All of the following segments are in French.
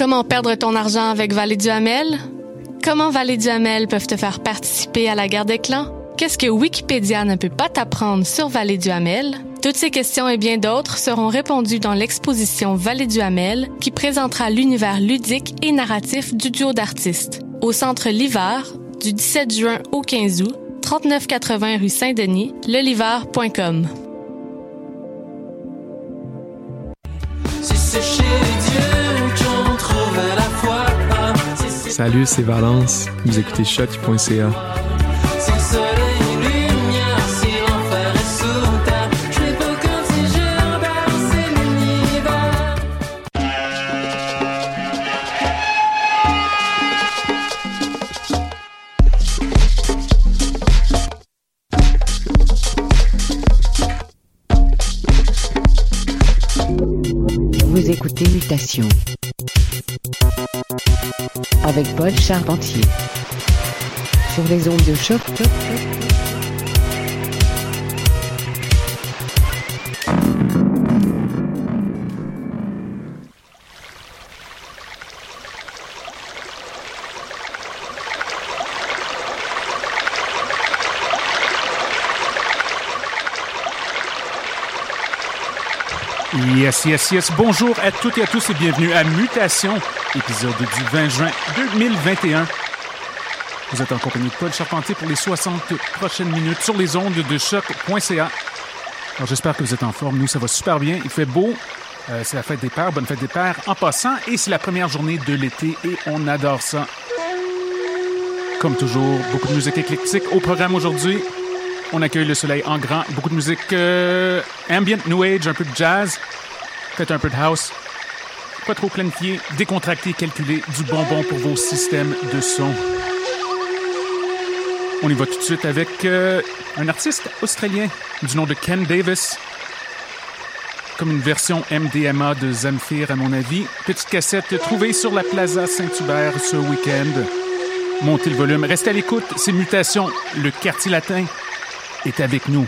Comment perdre ton argent avec Vallée du Hamel? Comment Vallée du Hamel peuvent te faire participer à la guerre des clans? Qu'est-ce que Wikipédia ne peut pas t'apprendre sur Vallée du Hamel? Toutes ces questions et bien d'autres seront répondues dans l'exposition Vallée du Hamel qui présentera l'univers ludique et narratif du duo d'artistes. Au centre L'Hiver, du 17 juin au 15 août, 3980 rue Saint-Denis, lelivar.com. Salut, c'est Valence. Vous écoutez shot.ca. Vous écoutez Mutation avec Paul Charpentier sur les ondes de choc. Yes, yes, yes. Bonjour à toutes et à tous et bienvenue à Mutation, épisode du 20 juin 2021. Vous êtes en compagnie de Paul Charpentier pour les 60 prochaines minutes sur les ondes de choc.ca. Alors j'espère que vous êtes en forme. Nous, ça va super bien. Il fait beau. Euh, c'est la fête des pères. Bonne fête des pères en passant. Et c'est la première journée de l'été et on adore ça. Comme toujours, beaucoup de musique éclectique au programme aujourd'hui. On accueille le soleil en grand. Beaucoup de musique euh, ambient, new age, un peu de jazz, peut-être un peu de house. Pas trop planifié, décontracté, calculé, du bonbon pour vos systèmes de son. On y va tout de suite avec euh, un artiste australien du nom de Ken Davis. Comme une version MDMA de Zamfir, à mon avis. Petite cassette trouvée sur la Plaza Saint-Hubert ce week-end. Montez le volume. Restez à l'écoute. C'est Mutation, le quartier latin est avec nous.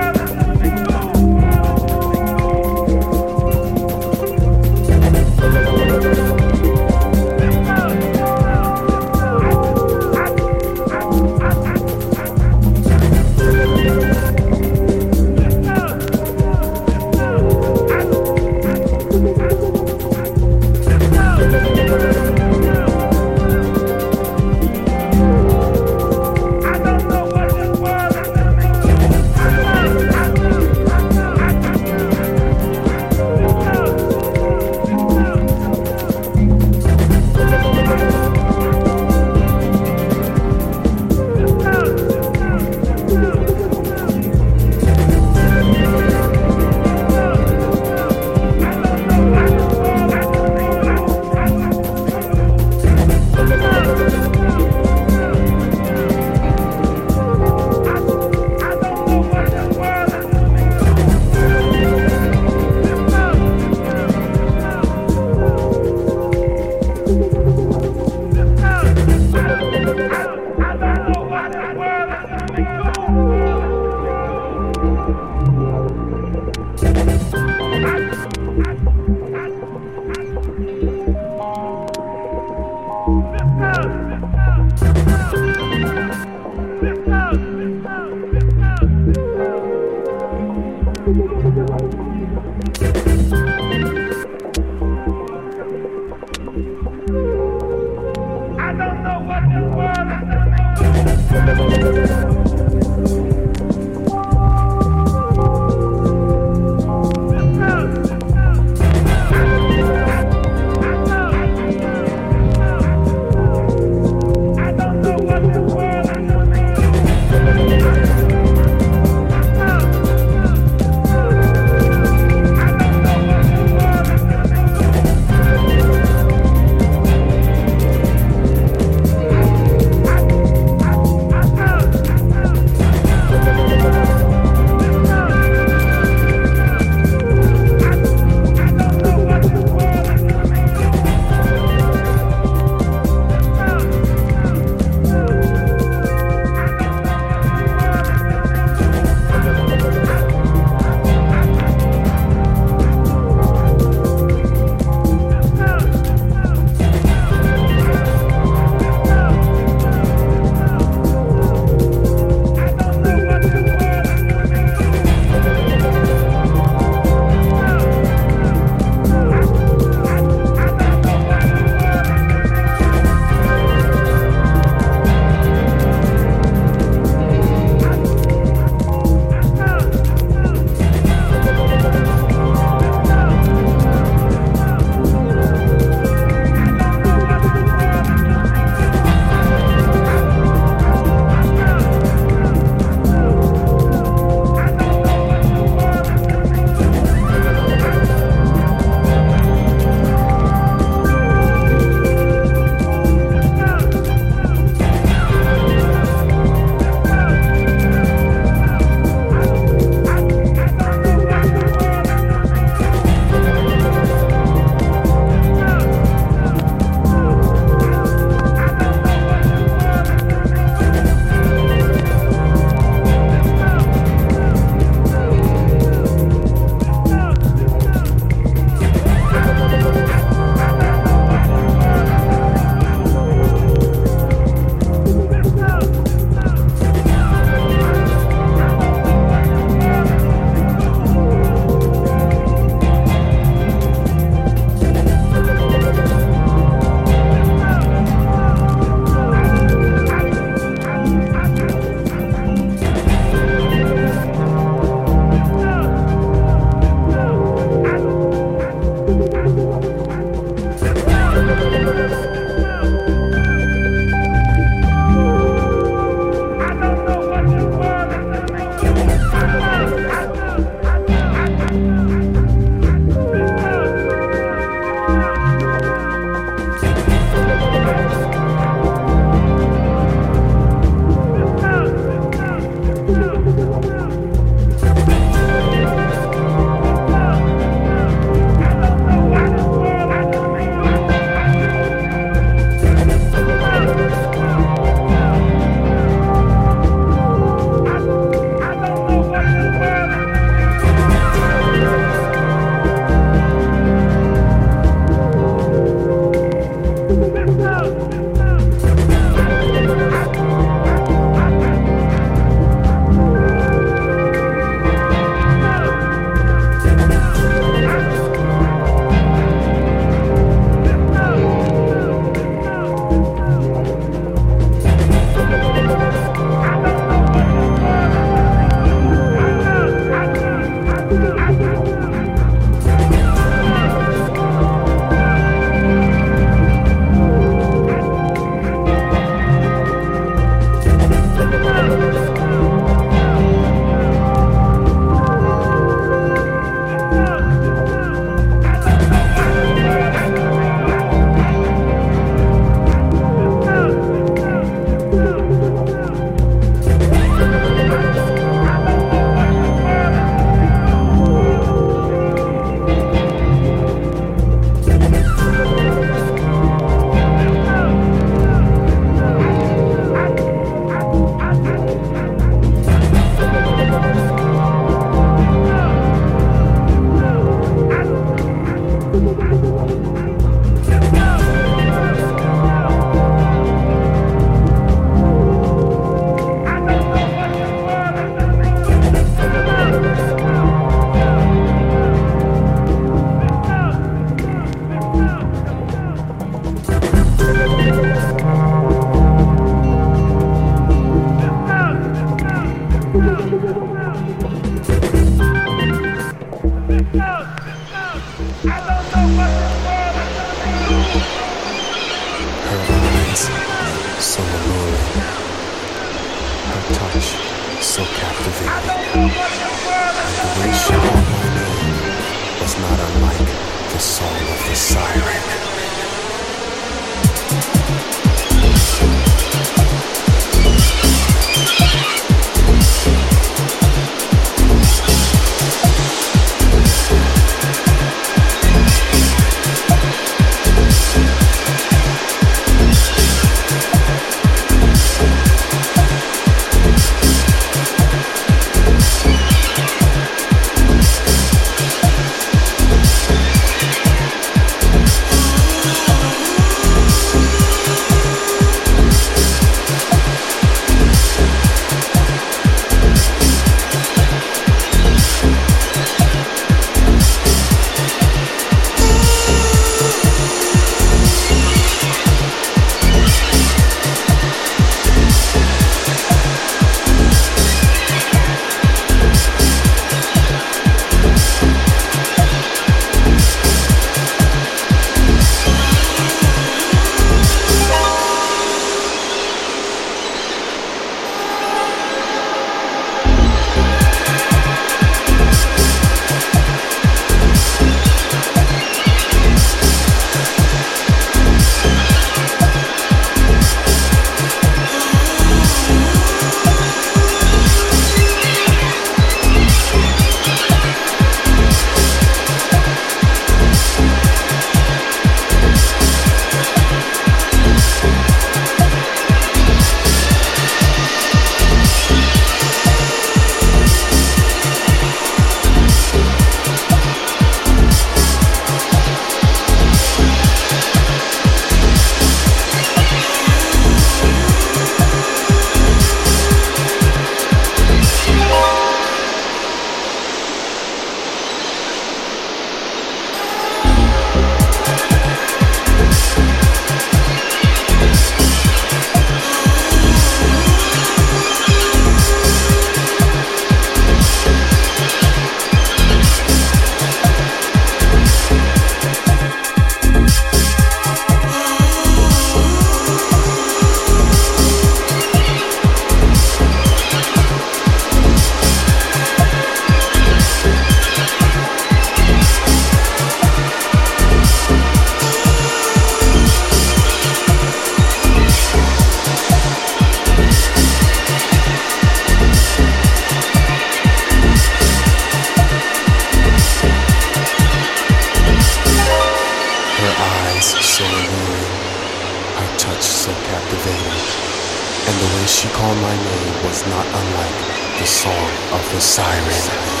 Called my name was not unlike the song of the siren.